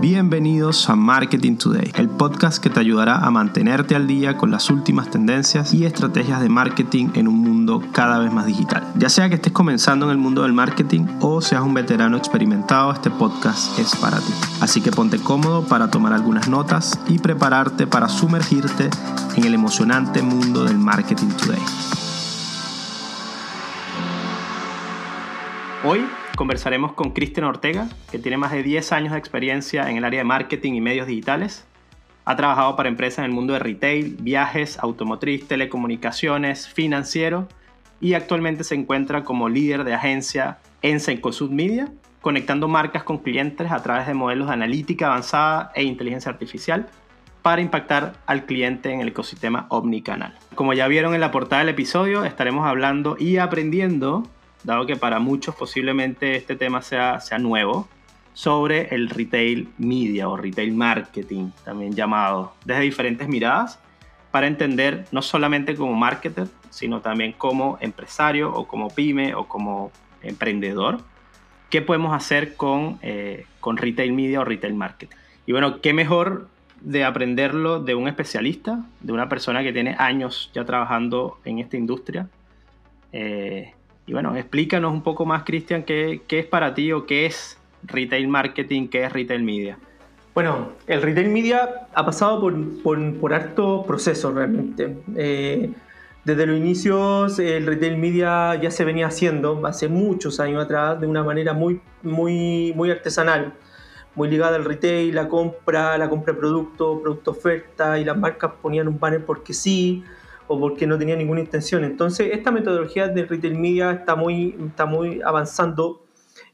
Bienvenidos a Marketing Today, el podcast que te ayudará a mantenerte al día con las últimas tendencias y estrategias de marketing en un mundo cada vez más digital. Ya sea que estés comenzando en el mundo del marketing o seas un veterano experimentado, este podcast es para ti. Así que ponte cómodo para tomar algunas notas y prepararte para sumergirte en el emocionante mundo del Marketing Today. Hoy conversaremos con Cristian Ortega, que tiene más de 10 años de experiencia en el área de marketing y medios digitales. Ha trabajado para empresas en el mundo de retail, viajes, automotriz, telecomunicaciones, financiero y actualmente se encuentra como líder de agencia en Sencosud Media, conectando marcas con clientes a través de modelos de analítica avanzada e inteligencia artificial para impactar al cliente en el ecosistema omnicanal. Como ya vieron en la portada del episodio, estaremos hablando y aprendiendo dado que para muchos posiblemente este tema sea, sea nuevo, sobre el retail media o retail marketing, también llamado, desde diferentes miradas, para entender no solamente como marketer, sino también como empresario o como pyme o como emprendedor, qué podemos hacer con, eh, con retail media o retail marketing. Y bueno, qué mejor de aprenderlo de un especialista, de una persona que tiene años ya trabajando en esta industria. Eh, y bueno, explícanos un poco más, Cristian, qué, qué es para ti o qué es retail marketing, qué es retail media. Bueno, el retail media ha pasado por, por, por harto proceso realmente. Eh, desde los inicios el retail media ya se venía haciendo hace muchos años atrás de una manera muy, muy, muy artesanal, muy ligada al retail, la compra, la compra de producto, producto oferta y las marcas ponían un banner porque sí, o porque no tenía ninguna intención. Entonces, esta metodología del retail media está muy, está muy avanzando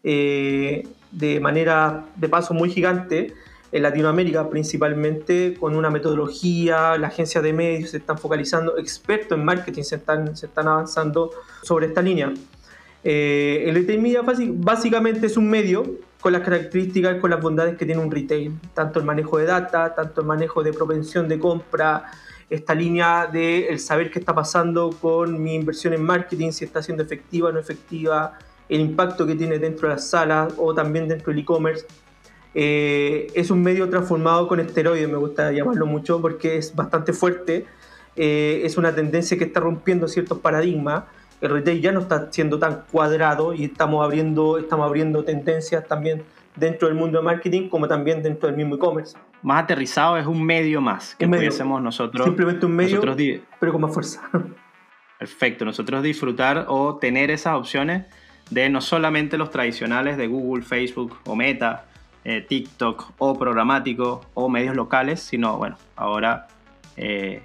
eh, de manera, de paso muy gigante en Latinoamérica principalmente, con una metodología, la agencia de medios se están focalizando, expertos en marketing se están, se están avanzando sobre esta línea. Eh, el retail media básicamente es un medio con las características, con las bondades que tiene un retail, tanto el manejo de data, tanto el manejo de propensión de compra, esta línea de el saber qué está pasando con mi inversión en marketing, si está siendo efectiva o no efectiva, el impacto que tiene dentro de las salas o también dentro del e-commerce. Eh, es un medio transformado con esteroides, me gusta llamarlo mucho porque es bastante fuerte, eh, es una tendencia que está rompiendo ciertos paradigmas. El retail ya no está siendo tan cuadrado y estamos abriendo, estamos abriendo tendencias también dentro del mundo de marketing como también dentro del mismo e-commerce. Más aterrizado es un medio más que pudiésemos nosotros. Simplemente un medio, pero con más fuerza. Perfecto, nosotros disfrutar o tener esas opciones de no solamente los tradicionales de Google, Facebook o Meta, eh, TikTok o programático o medios locales, sino bueno, ahora eh,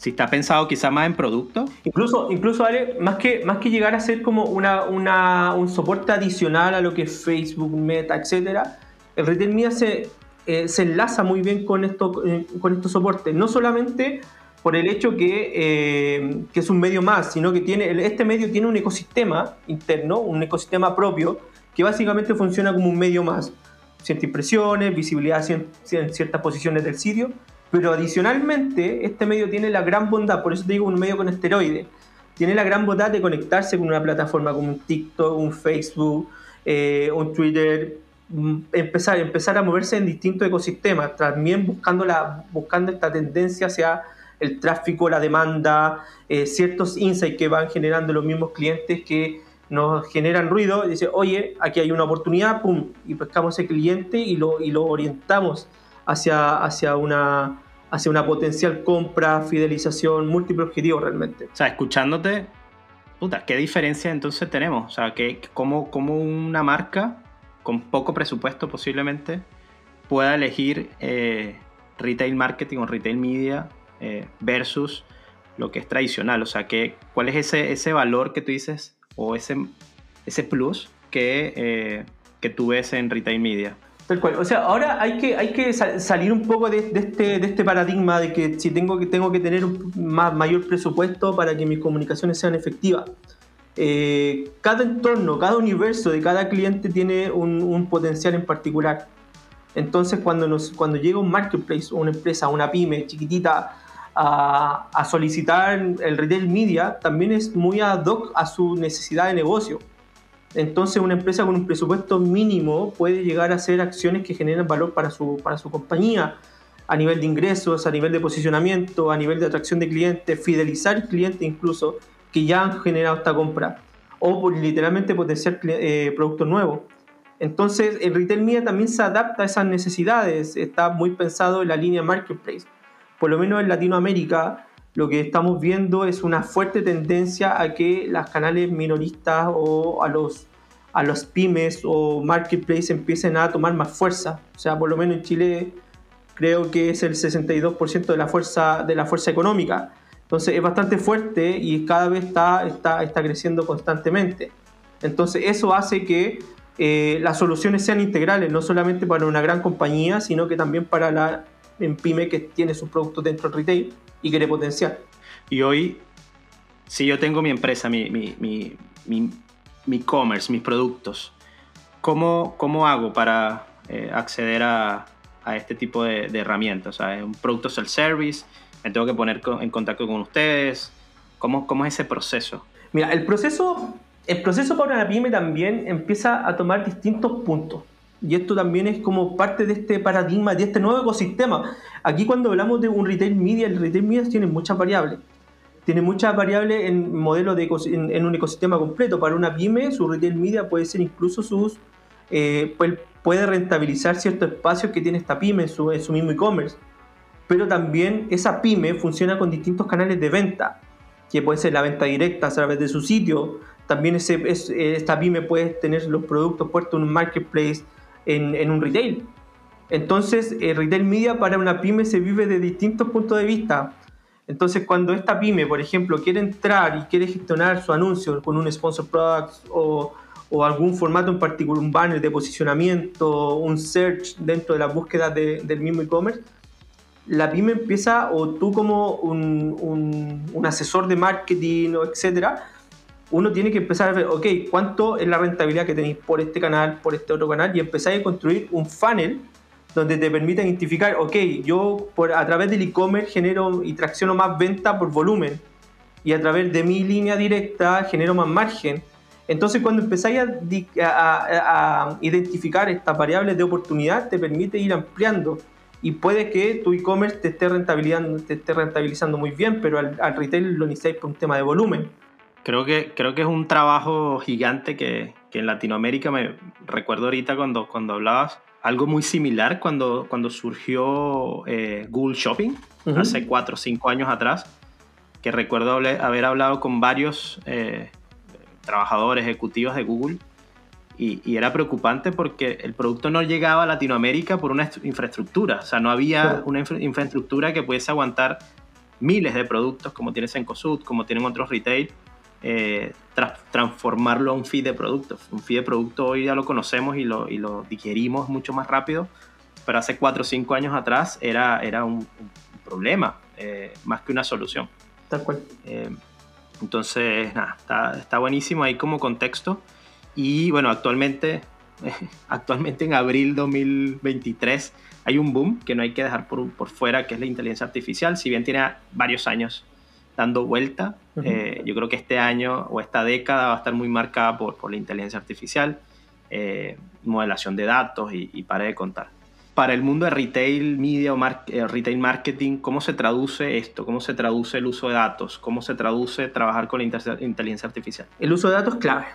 si está pensado quizá más en producto. Incluso, incluso Ale, más que, más que llegar a ser como una, una, un soporte adicional a lo que es Facebook, Meta, etc., el retail media se, eh, se enlaza muy bien con, esto, eh, con estos soportes. No solamente por el hecho que, eh, que, es un medio más, sino que tiene, este medio tiene un ecosistema interno, un ecosistema propio, que básicamente funciona como un medio más. Ciertas impresiones, visibilidad en ciertas posiciones del sitio, pero adicionalmente, este medio tiene la gran bondad, por eso te digo un medio con esteroides, tiene la gran bondad de conectarse con una plataforma como un TikTok, un Facebook, eh, un Twitter, mm, empezar, empezar a moverse en distintos ecosistemas, también buscando, la, buscando esta tendencia hacia el tráfico, la demanda, eh, ciertos insights que van generando los mismos clientes que nos generan ruido, y dice, oye, aquí hay una oportunidad, pum, y pescamos ese cliente y lo, y lo orientamos hacia, hacia, una, hacia una potencial compra, fidelización, múltiple objetivo realmente. O sea, escuchándote, puta, ¿qué diferencia entonces tenemos? O sea, que, ¿cómo, una marca con poco presupuesto posiblemente pueda elegir eh, retail marketing o retail media eh, versus lo que es tradicional? O sea, que, ¿cuál es ese, ese valor que tú dices o ese, ese plus que, eh, que tú ves en retail media? O sea, ahora hay que, hay que salir un poco de, este, de este paradigma de que si tengo que, tengo que tener un mayor presupuesto para que mis comunicaciones sean efectivas. Eh, cada entorno, cada universo de cada cliente tiene un, potencial en particular. Entonces, cuando, nos, cuando llega un marketplace, una empresa, una pyme chiquitita a, a solicitar el retail media, también es muy ad hoc a su necesidad de negocio. Entonces una empresa con un presupuesto mínimo puede llegar a hacer acciones que generen valor para su, para su compañía a nivel de ingresos, a nivel de posicionamiento, a nivel de atracción de clientes, fidelizar clientes incluso que ya han generado esta compra o por literalmente potenciar eh, productos nuevos. Entonces el retail media también se adapta a esas necesidades, está muy pensado en la línea marketplace. Por lo menos en Latinoamérica lo que estamos viendo es una fuerte tendencia a que las canales minoristas o a los, a los pymes o marketplace empiecen a tomar más fuerza. O sea, por lo menos en Chile creo que es el 62% de la fuerza, de la fuerza económica. Entonces es bastante fuerte y cada vez está, está, está creciendo constantemente. Entonces eso hace que eh, las soluciones sean integrales, no solamente para una gran compañía, sino que también para la pyme que tiene sus productos dentro del retail y quiere potenciar. Y hoy, si yo tengo mi empresa, mi, mi, mi, mi, e-commerce, mis productos, ¿cómo, ¿cómo hago para eh, acceder a, a, este tipo de, de herramientas? O sea, un producto self-service, me tengo que poner en contacto con ustedes. ¿Cómo, ¿Cómo es ese proceso? Mira, el proceso, el proceso para una pyme también empieza a tomar distintos puntos. Y esto también es como parte de este paradigma, de este nuevo ecosistema. Aquí cuando hablamos de un retail media, el retail media tiene muchas variables. Tiene muchas variables en modelo de en, un ecosistema completo. Para una pyme, su retail media puede ser incluso sus... Eh, puede, rentabilizar ciertos espacios que tiene esta pyme en su, en mismo e-commerce. Pero también esa pyme funciona con distintos canales de venta, que puede ser la venta directa a través de su sitio. También ese, esta pyme puede tener los productos puestos en un marketplace en, un retail. Entonces, el retail media para una pyme se vive de distintos puntos de vista. Entonces, cuando esta pyme, por ejemplo, quiere entrar y quiere gestionar su anuncio con un sponsor product o, o algún formato en particular, un banner de posicionamiento, un search dentro de la búsqueda del mismo e-commerce, la pyme empieza, o tú como un, un, un asesor de marketing o etcétera, uno tiene que empezar a ver, ok, ¿cuánto es la rentabilidad que tenéis por este canal, por este otro canal? Y empezáis a construir un funnel donde te permita identificar, ok, yo por, a través del e-commerce genero y tracciono más venta por volumen y a través de mi línea directa genero más margen. Entonces cuando empezáis a, identificar estas variables de oportunidad te permite ir ampliando y puede que tu e-commerce te, esté rentabilizando, te esté rentabilizando muy bien, pero al, al retail lo necesitáis por un tema de volumen. Creo que, creo que es un trabajo gigante que, que, en Latinoamérica me recuerdo ahorita cuando, cuando hablabas algo muy similar cuando, cuando surgió eh, Google Shopping hace cuatro o cinco años atrás, que recuerdo haber hablado con varios eh, trabajadores ejecutivos de Google y, y, era preocupante porque el producto no llegaba a Latinoamérica por una infraestructura, o sea, no había una infraestructura que pudiese aguantar miles de productos como tiene Sencosud, como tienen otros retail eh, transformarlo a un feed de productos. Un feed de producto hoy ya lo conocemos y lo, y lo digerimos mucho más rápido, pero hace 4 o 5 años atrás era, era un, problema, eh, más que una solución. Tal cual. Eh, entonces, nada, está, está, buenísimo ahí como contexto. Y bueno, actualmente, actualmente en abril 2023 hay un boom que no hay que dejar por, por fuera, que es la inteligencia artificial. Si bien tiene varios años dando vuelta. Eh, yo creo que este año o esta década va a estar muy marcada por, por la inteligencia artificial, eh, modelación de datos y, y para de contar. Para el mundo de retail, media o eh, retail marketing, ¿cómo se traduce esto? ¿Cómo se traduce el uso de datos? ¿Cómo se traduce trabajar con la inteligencia artificial? El uso de datos es clave,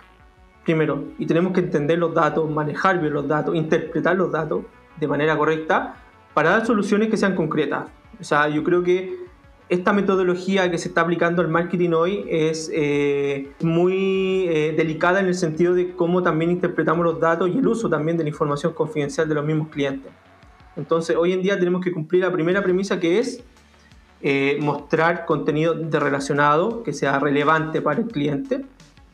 primero, y tenemos que entender los datos, manejar bien los datos, interpretar los datos de manera correcta para dar soluciones que sean concretas. O sea, yo creo que esta metodología que se está aplicando al marketing hoy es eh, muy eh, delicada en el sentido de cómo también interpretamos los datos y el uso también de la información confidencial de los mismos clientes. Entonces, hoy en día tenemos que cumplir la primera premisa que es eh, mostrar contenido de relacionado que sea relevante para el cliente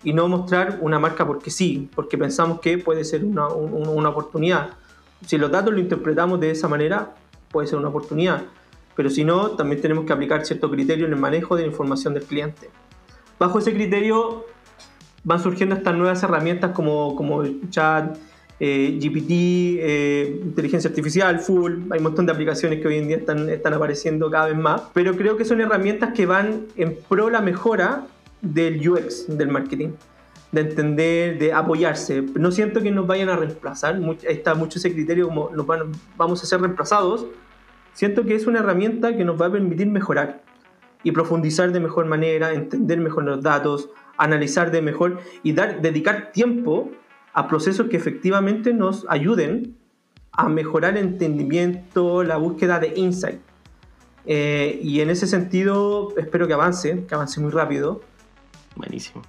y no mostrar una marca porque sí, porque pensamos que puede ser una, una oportunidad. Si los datos lo interpretamos de esa manera, puede ser una oportunidad pero si no, también tenemos que aplicar cierto criterio en el manejo de la información del cliente. Bajo ese criterio van surgiendo estas nuevas herramientas como, como chat, eh, GPT, eh, inteligencia artificial, full, hay un montón de aplicaciones que hoy en día están, están apareciendo cada vez más, pero creo que son herramientas que van en pro la mejora del UX del marketing. de entender, de apoyarse. No siento que nos vayan a reemplazar, está mucho ese criterio como nos vamos a ser reemplazados. Siento que es una herramienta que nos va a permitir mejorar y profundizar de mejor manera, entender mejor los datos, analizar de mejor y dar, dedicar tiempo a procesos que efectivamente nos ayuden a mejorar el entendimiento, la búsqueda de insight. Eh, y en ese sentido espero que avance, que avance muy rápido. Buenísimo.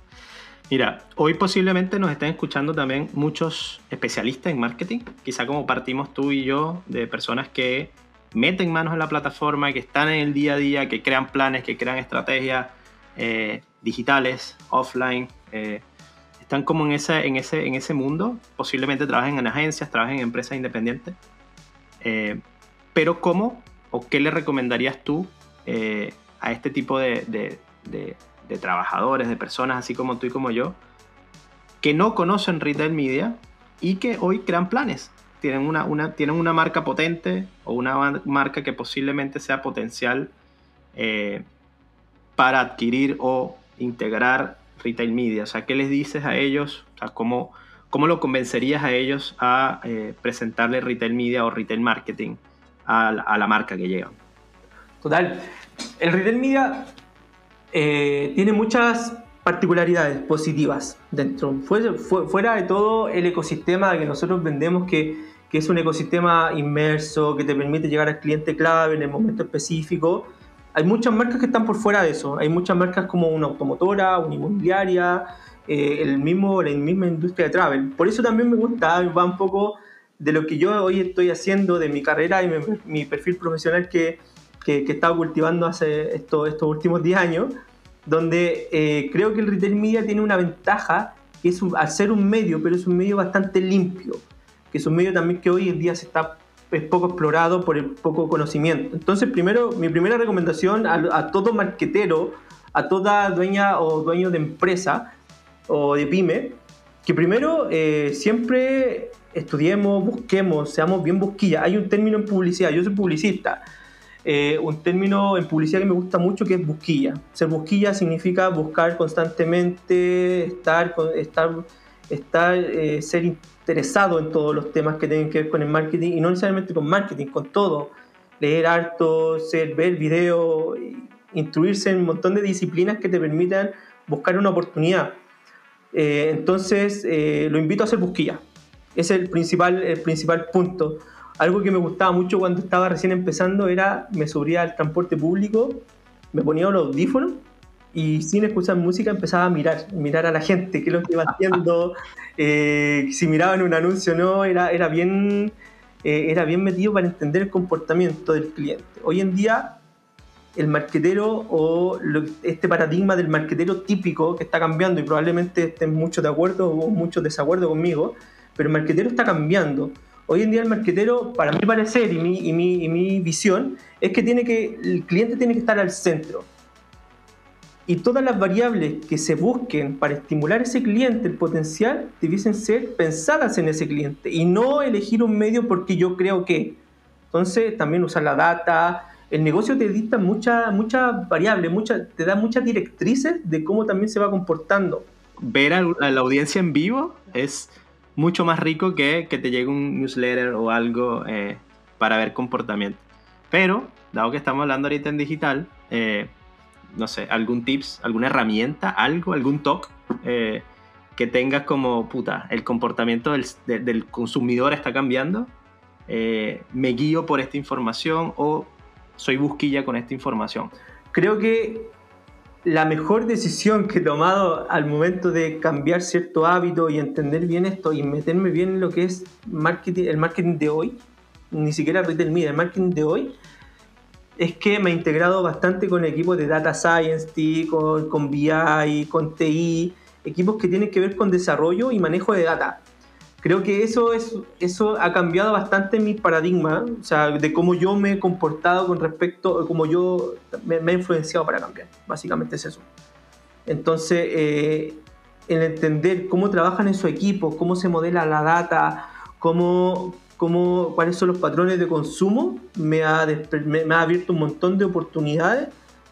Mira, hoy posiblemente nos estén escuchando también muchos especialistas en marketing, quizá como partimos tú y yo, de personas que meten manos en la plataforma, que están en el día a día, que crean planes, que crean estrategias eh, digitales, offline, eh, están como en ese, en, ese, en ese mundo, posiblemente trabajen en agencias, trabajen en empresas independientes, eh, pero ¿cómo o qué le recomendarías tú a este tipo de de trabajadores, de personas así como tú y como yo, que no conocen retail media y que hoy crean planes. Tienen una, una, tienen una marca potente o una marca que posiblemente sea potencial eh, para adquirir o integrar retail media. O sea, ¿qué les dices a ellos? O sea, ¿cómo, cómo lo convencerías a ellos a eh, presentarle retail media o retail marketing a la marca que llevan? Total. El retail media eh, tiene muchas particularidades positivas dentro. Fuera de todo el ecosistema que nosotros vendemos, que, que, es un ecosistema inmerso, que te permite llegar al cliente clave en el momento específico, hay muchas marcas que están por fuera de eso. Hay muchas marcas como una automotora, una inmobiliaria, eh, el mismo, la misma industria de travel. Por eso también me gusta, va un poco de lo que yo hoy estoy haciendo, de mi carrera y mi, mi perfil profesional que que, que he estado cultivando hace estos últimos 10 años, donde eh, creo que el retail media tiene una ventaja, que es al ser un medio, pero es un medio bastante limpio, que es un medio también que hoy en día se está es poco explorado por el poco conocimiento. Entonces, primero, mi primera recomendación a, todo marquetero, a toda dueña o dueño de empresa o de pyme, que primero eh, siempre estudiemos, busquemos, seamos bien busquillas. Hay un término en publicidad, yo soy publicista, eh, un término en publicidad que me gusta mucho que es busquilla. Ser busquilla significa buscar constantemente, estar, estar, estar eh, ser interesado en todos los temas que tienen que ver con el marketing y no necesariamente con marketing, con todo. Leer harto, ser, ver video, instruirse en un montón de disciplinas que te permitan buscar una oportunidad. Eh, entonces, lo invito a hacer busquilla. Ese es el principal, el principal punto algo que me gustaba mucho cuando estaba recién empezando era me subía al transporte público, me ponía los audífonos y sin escuchar música empezaba a mirar, mirar a la gente, qué es lo que iba haciendo, eh, si miraban un anuncio o no, era, era, bien, eh, era bien metido para entender el comportamiento del cliente. Hoy en día el marquetero o este paradigma del marquetero típico que está cambiando y probablemente estén muchos de acuerdo o muchos desacuerdo conmigo, pero el marquetero está cambiando Hoy en día el marquetero, para mi parecer y mi, y mi, y mi visión, es que, tiene que el cliente tiene que estar al centro. Y todas las variables que se busquen para estimular ese cliente, el potencial, debiesen ser pensadas en ese cliente y no elegir un medio porque yo creo que. Entonces, también usar la data. El negocio te dicta muchas mucha variables, mucha, te da muchas directrices de cómo también se va comportando. Ver a la audiencia en vivo es mucho más rico que que te llegue un newsletter o algo eh, para ver comportamiento. Pero, dado que estamos hablando ahorita en digital, eh, no sé, algún tips, alguna herramienta, algo, algún talk eh, que tengas como, puta, el comportamiento del, del consumidor está cambiando, me guío por esta información o soy busquilla con esta información. Creo que la mejor decisión que he tomado al momento de cambiar cierto hábito y entender bien esto y meterme bien en lo que es marketing, el marketing de hoy, ni siquiera el marketing de hoy, es que me he integrado bastante con equipos de data science, con, con BI, con TI, equipos que tienen que ver con desarrollo y manejo de data creo que eso, es, eso ha cambiado bastante mi paradigma, o sea, de cómo yo me he comportado con respecto, cómo yo me, he influenciado para cambiar. Básicamente es eso. Entonces, eh, el entender cómo trabajan en su equipo, cómo se modela la data, cómo, cómo, cuáles son los patrones de consumo, me ha, me, ha abierto un montón de oportunidades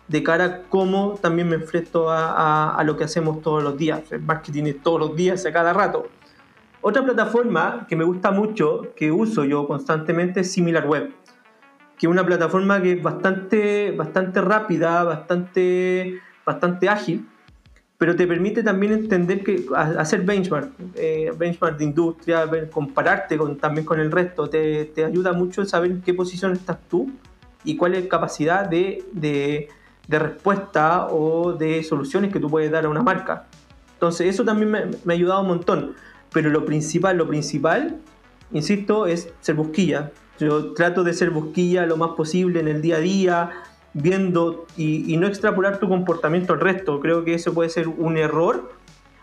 de cara a cómo también me enfrento a, a, lo que hacemos todos los días. El marketing es todos los días, a cada rato. Otra plataforma que me gusta mucho, que uso yo constantemente, es SimilarWeb, que es una plataforma que es bastante, bastante rápida, bastante, bastante ágil, pero te permite también entender que hacer benchmark, eh, benchmark de industria, compararte con, también con el resto, te, te, ayuda mucho saber en qué posición estás tú y cuál es la capacidad de, de, de, respuesta o de soluciones que tú puedes dar a una marca. Entonces eso también me, me ha ayudado un montón, pero lo principal, lo principal, insisto, es ser busquilla. Yo trato de ser busquilla lo más posible en el día a día, viendo y, no extrapolar tu comportamiento al resto. Creo que eso puede ser un error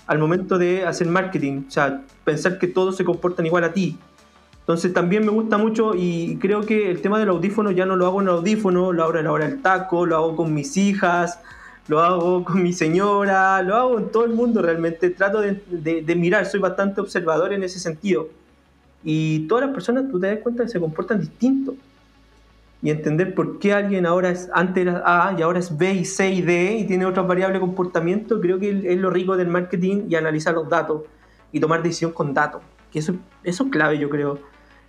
al momento de hacer marketing, o sea, pensar que todos se comportan igual a ti. Entonces también me gusta mucho y creo que el tema del audífono ya no lo hago en el audífono, lo hago en la hora del taco, lo hago con mis hijas, lo hago con mi señora, lo hago en todo el mundo realmente. Trato de, de mirar, soy bastante observador en ese sentido. Y todas las personas, tú te das cuenta que se comportan distintos y entender por qué alguien ahora es, antes era A y ahora es B y C y D y tiene otra variable de comportamiento, creo que es lo rico del marketing y analizar los datos y tomar decisión con datos. Que eso, eso es clave, yo creo.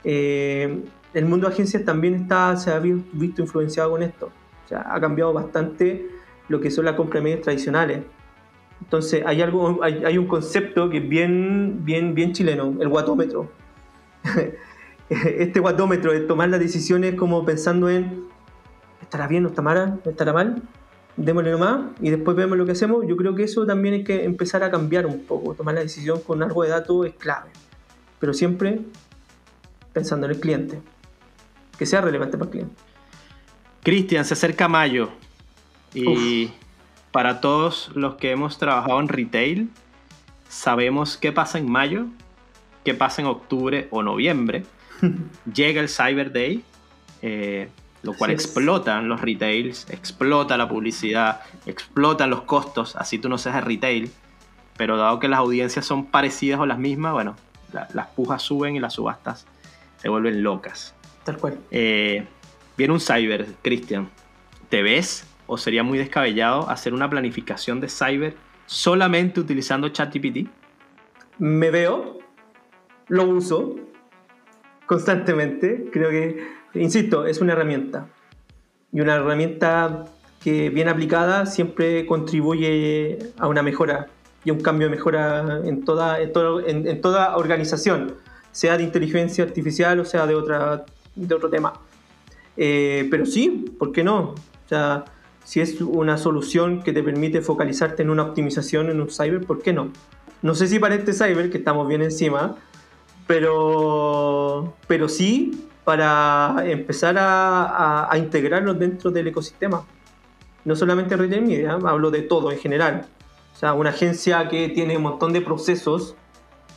Eh, el mundo de agencias también está, se ha visto influenciado con esto. O sea, ha cambiado bastante lo que son las compras medios tradicionales. Entonces, hay, algo, hay, hay un concepto que es bien, bien, bien chileno, el guatómetro. este guatómetro de tomar las decisiones como pensando en ¿estará bien o ¿Estará mal? Démosle nomás y después vemos lo que hacemos. Yo creo que eso también hay que empezar a cambiar un poco. Tomar la decisión con algo de datos es clave. Pero siempre pensando en el cliente. Que sea relevante para el cliente. Cristian, se acerca mayo. Y para todos los que hemos trabajado en retail, sabemos qué pasa en mayo, qué pasa en octubre o noviembre llega el Cyber Day, eh, lo cual explota los retails, explota la publicidad, explotan los costos, así tú no seas de retail, pero dado que las audiencias son parecidas o las mismas, bueno, las pujas suben y las subastas se vuelven locas. Tal cual. Eh, viene un cyber, Cristian. ¿Te ves o sería muy descabellado hacer una planificación de cyber solamente utilizando ChatGPT? Me veo, lo uso, constantemente. Creo que, insisto, es una herramienta. Y una herramienta que bien aplicada siempre contribuye a una mejora y un cambio de mejora en toda, en, toda organización, sea de inteligencia artificial o sea de, otra, de otro tema. Eh, pero sí, ¿por qué no? O sea, si es una solución que te permite focalizarte en una optimización en un cyber, ¿por qué no? No sé si para este cyber, que estamos bien encima, pero, pero sí para empezar a, a, integrarlos dentro del ecosistema. No solamente retail media, hablo de todo en general. O sea, una agencia que tiene un montón de procesos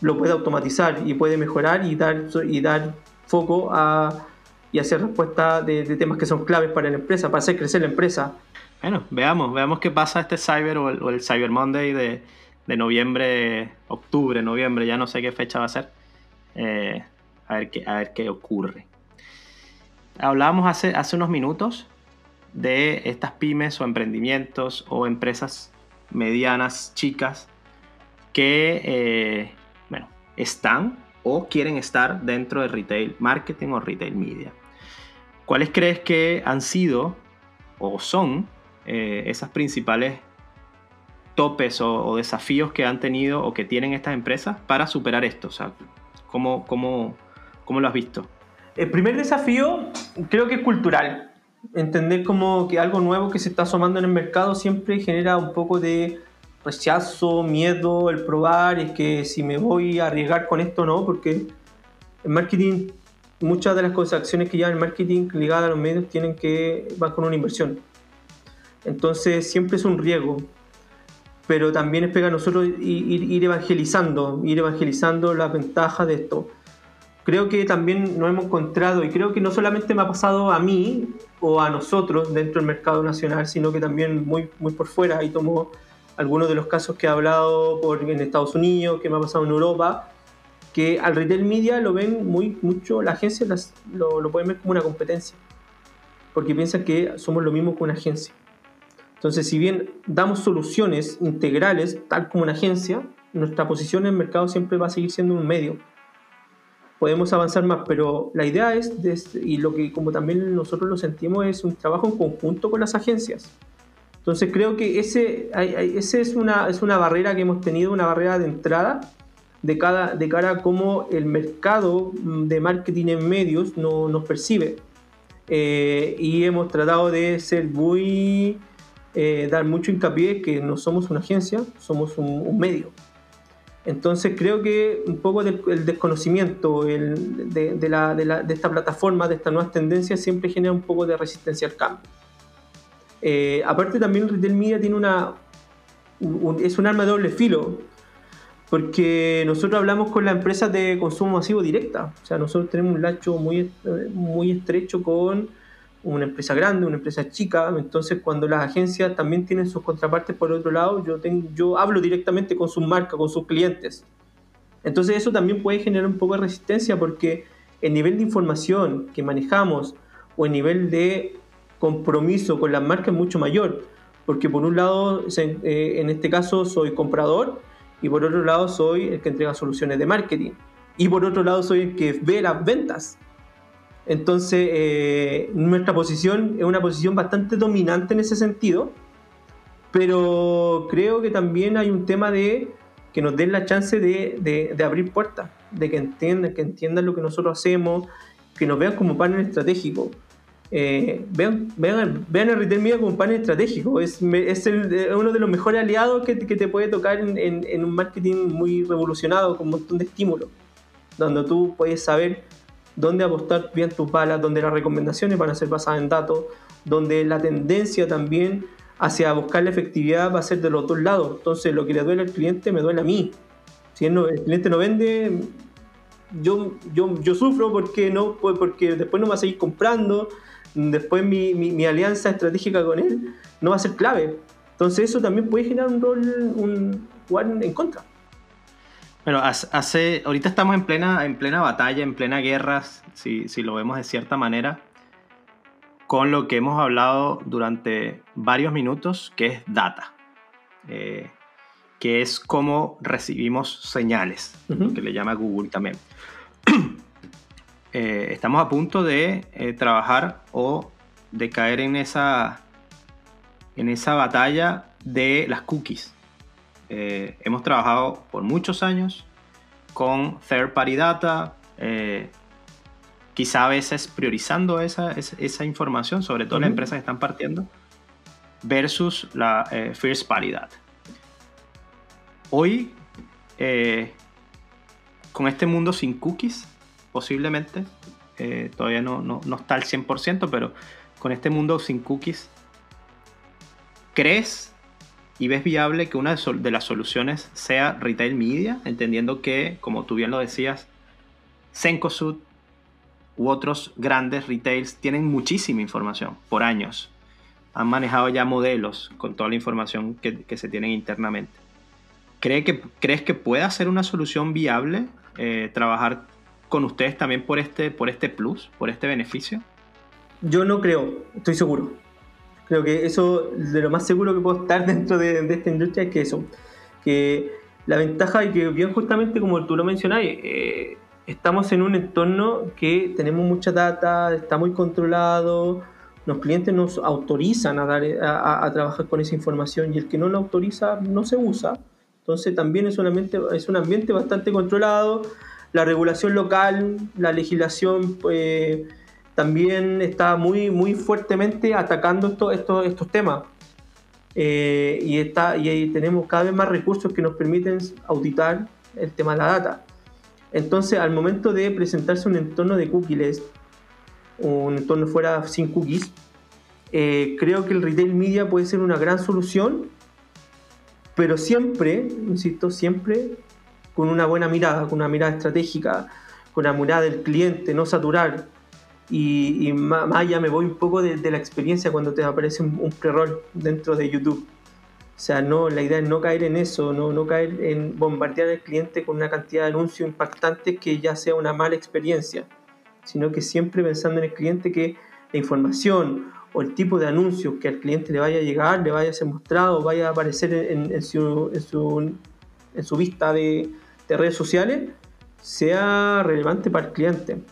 lo puede automatizar y puede mejorar y dar, y dar foco a, y hacer respuesta de, temas que son claves para la empresa, para hacer crecer la empresa. Bueno, veamos, veamos qué pasa este Cyber o el, o el Cyber Monday de, de noviembre, octubre, noviembre, ya no sé qué fecha va a ser eh, a, ver qué, a ver qué ocurre. Hablábamos hace, hace unos minutos de estas pymes o emprendimientos o empresas medianas, chicas, que eh, bueno, están o quieren estar dentro de retail marketing o retail media. ¿Cuáles crees que han sido o son eh, esas principales topes o, desafíos que han tenido o que tienen estas empresas para superar esto? O sea, ¿Cómo, cómo, cómo lo has visto? El primer desafío creo que es cultural. Entender como que algo nuevo que se está asomando en el mercado siempre genera un poco de rechazo, miedo, el probar, es que si me voy a arriesgar con esto o no, porque en marketing muchas de las acciones que llevan el marketing ligadas a los medios tienen que van con una inversión. Entonces siempre es un riesgo pero también es pega a nosotros ir, evangelizando, ir evangelizando las ventajas de esto. Creo que también nos hemos encontrado, y creo que no solamente me ha pasado a mí o a nosotros dentro del mercado nacional, sino que también muy, muy por fuera. Ahí tomo algunos de los casos que he hablado por, en Estados Unidos, que me ha pasado en Europa, que al retail media lo ven muy mucho, la agencia lo, lo pueden ver como una competencia, porque piensan que somos lo mismo que una agencia Entonces, si bien damos soluciones integrales, tal como una agencia, nuestra posición en el mercado siempre va a seguir siendo un medio. Podemos avanzar más, pero la idea es, y lo que como también nosotros lo sentimos, es un trabajo en conjunto con las agencias. Entonces creo que ese, ese es, una, es una barrera que hemos tenido, una barrera de entrada de, cada, de cara a cómo el mercado de marketing en medios no, nos percibe. Eh, y hemos tratado de ser muy, eh, dar mucho hincapié que no somos una agencia, somos un, medio. Entonces creo que un poco del, el desconocimiento de, de, la, de, esta plataforma, de estas nuevas tendencias, siempre genera un poco de resistencia al cambio. Eh, aparte también Retail Media tiene una, es un arma de doble filo, porque nosotros hablamos con las empresas de consumo masivo directa, o sea, nosotros tenemos un lacho muy, muy estrecho con una empresa grande, una empresa chica, entonces cuando las agencias también tienen sus contrapartes por otro lado, yo, tengo, yo hablo directamente con sus marcas, con sus clientes. Entonces eso también puede generar un poco de resistencia porque el nivel de información que manejamos o el nivel de compromiso con las marcas es mucho mayor, porque por un lado, eh, en este caso, soy comprador y por otro lado, soy el que entrega soluciones de marketing y por otro lado, soy el que ve las ventas. Entonces, eh, nuestra posición es una posición bastante dominante en ese sentido, pero creo que también hay un tema de que nos den la chance de, de, abrir puertas, de que entiendan, que entiendan lo que nosotros hacemos, que nos vean como partner estratégico. Eh, vean, vean, vean, el retail media como panel estratégico. Es, es uno de los mejores aliados que, que te puede tocar en, en, un marketing muy revolucionado, con un montón de estímulos, donde tú puedes saber dónde apostar bien tus balas, donde las recomendaciones van a ser basadas en datos, donde la tendencia también hacia buscar la efectividad va a ser de los dos lados. Entonces, lo que le duele al cliente me duele a mí. Si el cliente no vende, yo, yo, yo sufro porque, no, porque después no va a seguir comprando después mi, mi, alianza estratégica con él no va a ser clave. Entonces eso también puede generar un rol, un jugar en contra. Bueno, hace, ahorita estamos en plena, en plena batalla, en plena guerra, si, si lo vemos de cierta manera, con lo que hemos hablado durante varios minutos, que es data, eh, que es cómo recibimos señales, que le llama Google también. Eh, estamos a punto de eh, trabajar o de caer en esa, en esa batalla de las cookies. Eh, hemos trabajado por muchos años con third party data, quizá a veces priorizando esa, esa, información, sobre todo las empresas que están partiendo, versus la first party data. Hoy, con este mundo sin cookies, posiblemente. Eh, todavía no, no, no, está al 100%, pero con este mundo sin cookies, ¿crees y ves viable que una de las soluciones sea retail media? Entendiendo que, como tú bien lo decías, Sencosud u otros grandes retails tienen muchísima información por años. Han manejado ya modelos con toda la información que, se tienen internamente. ¿Cree que, ¿Crees que pueda ser una solución viable eh, trabajar con ustedes también por este, por este plus, por este beneficio? Yo no creo, estoy seguro. Creo que eso, de lo más seguro que puedo estar dentro de, esta industria es que eso, que la ventaja y que bien justamente como tú lo mencionabas, eh, estamos en un entorno que tenemos mucha data, está muy controlado, los clientes nos autorizan a, dar, a, a, trabajar con esa información y el que no lo autoriza no se usa. Entonces también es un ambiente, es un ambiente bastante controlado la regulación local, la legislación pues, también está muy, muy fuertemente atacando estos, estos temas. Eh, y, está, y ahí tenemos cada vez más recursos que nos permiten auditar el tema de la data. Entonces, al momento de presentarse un entorno de cookies, un entorno fuera sin cookies, eh, creo que el retail media puede ser una gran solución, pero siempre, insisto, siempre con una buena mirada, con una mirada estratégica, con la mirada del cliente, no saturar. Y, más, allá me voy un poco de, la experiencia cuando te aparece un, pre-roll dentro de YouTube. O sea, no, la idea es no caer en eso, no, no caer en bombardear al cliente con una cantidad de anuncios impactantes que ya sea una mala experiencia, sino que siempre pensando en el cliente que la información o el tipo de anuncios que al cliente le vaya a llegar, le vaya a ser mostrado, vaya a aparecer en, su, en, su, en su, vista de, de, redes sociales, sea relevante para el cliente.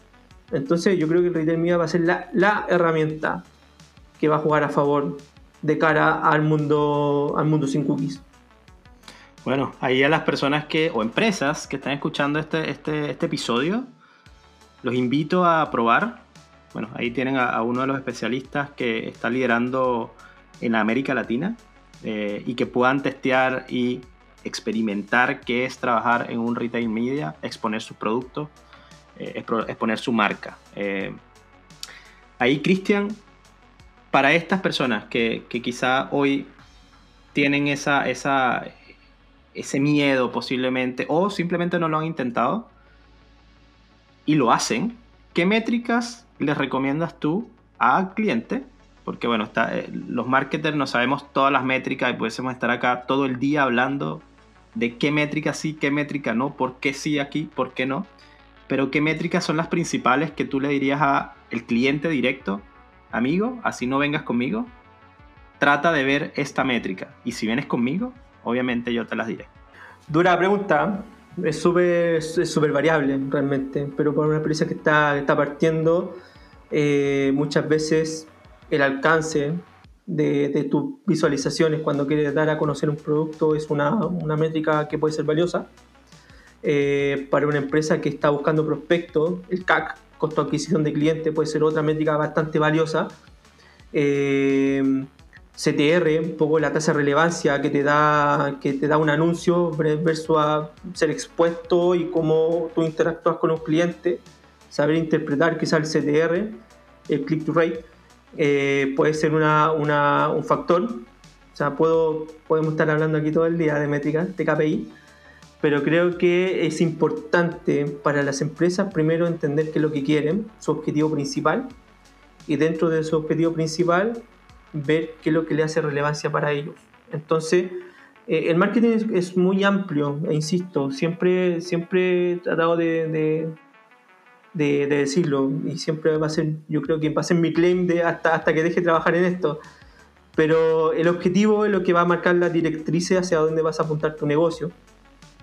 Entonces yo creo que el Retail Media va a ser la, herramienta que va a jugar a favor de cara al mundo, al mundo sin cookies. Bueno, ahí a las personas que, o empresas que están escuchando este, este, este episodio, los invito a probar. Bueno, ahí tienen a, uno de los especialistas que está liderando en América Latina eh, y que puedan testear y experimentar qué es trabajar en un retail media, exponer sus productos, exponer su marca. Eh, ahí, Cristian, para estas personas que, que, quizá hoy tienen esa, esa, ese miedo posiblemente o simplemente no lo han intentado y lo hacen, ¿qué métricas les recomiendas tú al cliente? Porque bueno, eh, los marketers no sabemos todas las métricas y pudiésemos estar acá todo el día hablando de qué métrica sí, qué métrica no, por qué sí aquí, por qué no. Pero qué métricas son las principales que tú le dirías a el cliente directo, amigo, así no vengas conmigo, trata de ver esta métrica y si vienes conmigo, obviamente yo te las diré. Dura pregunta, es súper es variable realmente, pero por una empresa que está, está partiendo, eh, muchas veces el alcance de, de, tus visualizaciones cuando quieres dar a conocer un producto es una, una métrica que puede ser valiosa. Eh, para una empresa que está buscando prospectos, el CAC, costo de adquisición de cliente, puede ser otra métrica bastante valiosa. Eh, CTR, un poco la tasa de relevancia que te da, que te da un anuncio versus a ser expuesto y cómo tú interactúas con un cliente, saber interpretar quizás el CTR, el click to rate, eh, puede ser una, una, un factor. O sea, puedo, podemos estar hablando aquí todo el día de métricas, de KPI, pero creo que es importante para las empresas primero entender qué es lo que quieren, su objetivo principal, y dentro de su objetivo principal ver qué es lo que le hace relevancia para ellos. Entonces, eh, el marketing es, muy amplio, e insisto, siempre, siempre he tratado de, de, decirlo y siempre va a ser, yo creo que va a ser mi claim de hasta, hasta que deje de trabajar en esto. Pero el objetivo es lo que va a marcar las directrices hacia dónde vas a apuntar tu negocio.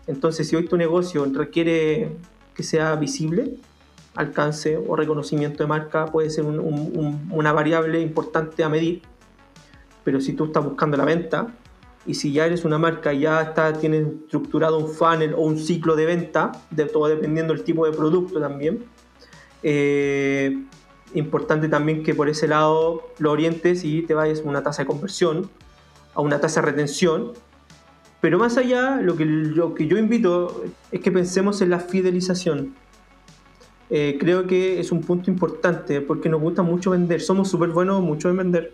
Entonces, si hoy tu negocio requiere que sea visible, alcance o reconocimiento de marca puede ser una variable importante a medir pero si tú estás buscando la venta y si ya eres una marca y ya está, tienes estructurado un funnel o un ciclo de venta, de todo dependiendo del tipo de producto también, eh, importante también que por ese lado lo orientes y te vayas a una tasa de conversión, a una tasa de retención. Pero más allá, lo que, lo que yo invito es que pensemos en la fidelización. Eh, creo que es un punto importante porque nos gusta mucho vender. Somos súper buenos mucho en vender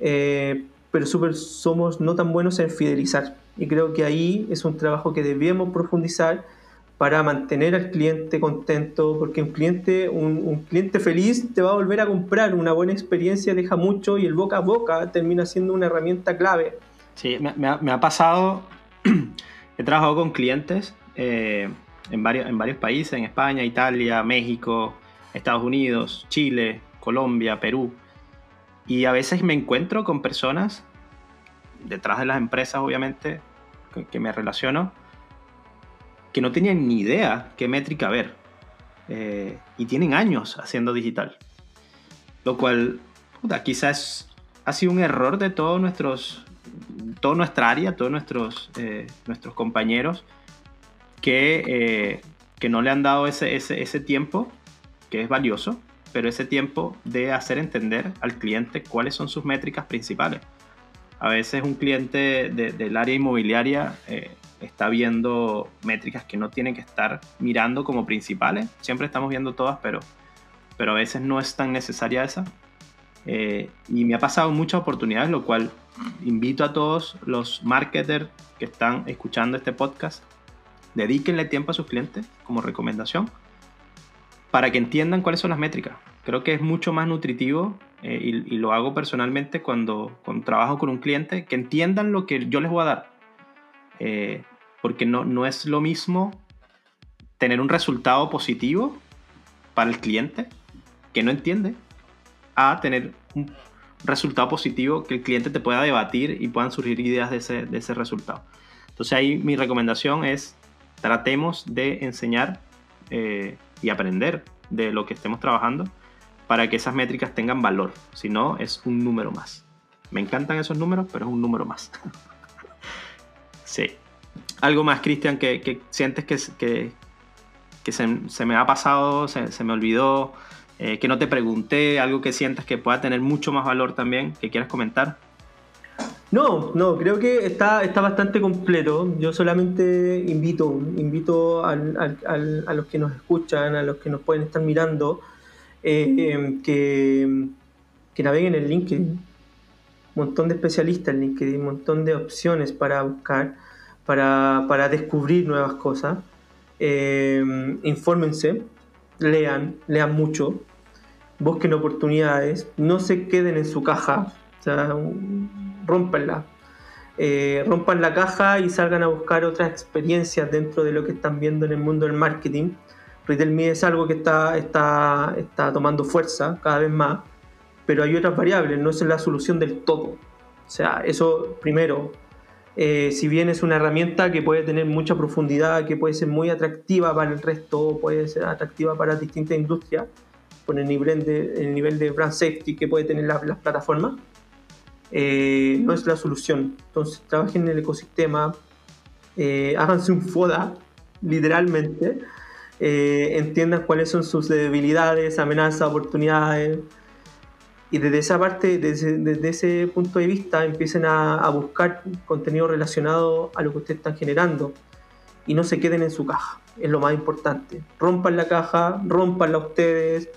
eh, pero super somos no tan buenos en fidelizar. Y creo que ahí es un trabajo que debemos profundizar para mantener al cliente contento, porque un cliente, un, cliente feliz te va a volver a comprar, una buena experiencia deja mucho y el boca a boca termina siendo una herramienta clave. Sí, me, ha, pasado, he trabajado con clientes eh, en, varios, en varios países, en España, Italia, México, Estados Unidos, Chile, Colombia, Perú, y a veces me encuentro con personas detrás de las empresas, obviamente, que, me relaciono, que no tenían ni idea qué métrica ver. Eh, y tienen años haciendo digital. Lo cual, quizás ha sido un error de todos nuestros, toda nuestra área, todos nuestros, eh, nuestros compañeros, que, eh, que no le han dado ese, ese, ese tiempo, que es valioso, pero ese tiempo de hacer entender al cliente cuáles son sus métricas principales. A veces un cliente del área inmobiliaria eh, está viendo métricas que no tiene que estar mirando como principales. Siempre estamos viendo todas, pero, pero a veces no es tan necesaria esa. Eh, y me ha pasado muchas oportunidades, lo cual invito a todos los marketers que están escuchando este podcast, dedíquenle tiempo a sus clientes como recomendación para que entiendan cuáles son las métricas. Creo que es mucho más nutritivo eh, y, lo hago personalmente cuando, trabajo con un cliente, que entiendan lo que yo les voy a dar. Eh, porque no, no es lo mismo tener un resultado positivo para el cliente que no entiende a tener un resultado positivo que el cliente te pueda debatir y puedan surgir ideas de ese, de ese resultado. Entonces ahí mi recomendación es tratemos de enseñar eh, y aprender de lo que estemos trabajando para que esas métricas tengan valor. Si no, es un número más. Me encantan esos números, pero es un número más. sí. Algo más, Cristian, que, sientes que, que, se, me ha pasado, se, me olvidó, eh, que no te pregunté, algo que sientas que pueda tener mucho más valor también, que quieras comentar. No, no, creo que está, está bastante completo. Yo solamente invito, invito a los que nos escuchan, a los que nos pueden estar mirando, eh, que, naveguen en LinkedIn. Un montón de especialistas en LinkedIn, un montón de opciones para buscar, para, descubrir nuevas cosas. Eh, infórmense, lean, lean mucho, busquen oportunidades, no se queden en su caja. O sea, rompanla. Eh, rompan la caja y salgan a buscar otras experiencias dentro de lo que están viendo en el mundo del marketing. Retail Media es algo que está, está, está tomando fuerza cada vez más, pero hay otras variables, no es la solución del todo. O sea, eso primero, eh, si bien es una herramienta que puede tener mucha profundidad, que puede ser muy atractiva para el resto, puede ser atractiva para distintas industrias, con el nivel de, el nivel de brand safety que puede tener las plataformas, eh, no es la solución. Entonces, trabajen en el ecosistema, eh, háganse un FODA, literalmente, eh, entiendan cuáles son sus debilidades, amenazas, oportunidades. Y desde esa parte, desde, ese punto de vista, empiecen a, buscar contenido relacionado a lo que ustedes están generando. Y no se queden en su caja, es lo más importante. Rompan la caja, rompanla ustedes,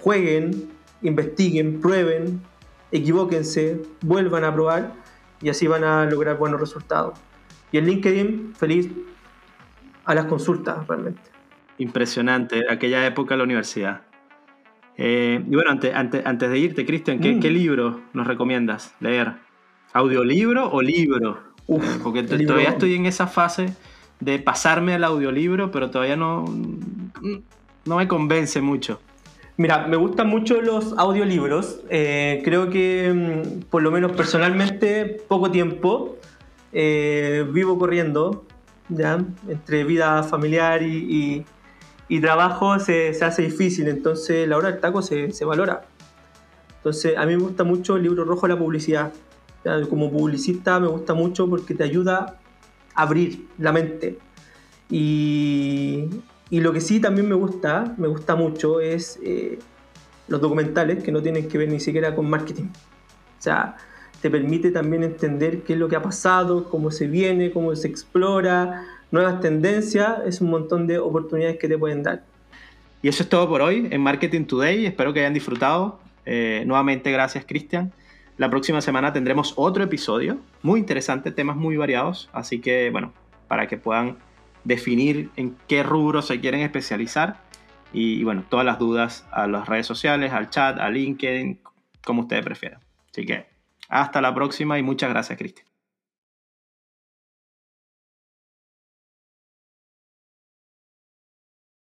jueguen, investiguen, prueben, equivóquense, vuelvan a probar y así van a lograr buenos resultados. Y en LinkedIn, feliz a las consultas realmente. Impresionante, aquella época de la universidad. Eh, y bueno, antes, antes, de irte, Cristian, ¿qué, ¿qué, mm. libro nos recomiendas leer? ¿Audiolibro o libro? Porque todavía estoy en esa fase de pasarme al audiolibro, pero todavía no, no me convence mucho. Mira, me gustan mucho los audiolibros. Eh, creo que, mm, por lo menos personalmente, poco tiempo. Eh, vivo corriendo, ¿ya? Entre vida familiar y, trabajo se, hace difícil, entonces la hora del taco se, valora. Entonces, a mí me gusta mucho el libro rojo de la publicidad. Como publicista me gusta mucho porque te ayuda a abrir la mente. Y, y lo que sí también me gusta, me gusta mucho, es eh, los documentales que no tienen que ver ni siquiera con marketing. O sea, te permite también entender qué es lo que ha pasado, cómo se viene, cómo se explora, nuevas tendencias, es un montón de oportunidades que te pueden dar. Y eso es todo por hoy en Marketing Today. Espero que hayan disfrutado. Eh, nuevamente, gracias, Cristian. La próxima semana tendremos otro episodio muy interesante, temas muy variados. Así que, bueno, para que puedan definir en qué rubro se quieren especializar. Y, bueno, todas las dudas a las redes sociales, al chat, a LinkedIn, como ustedes prefieran. Así que hasta la próxima y muchas gracias, Cristian.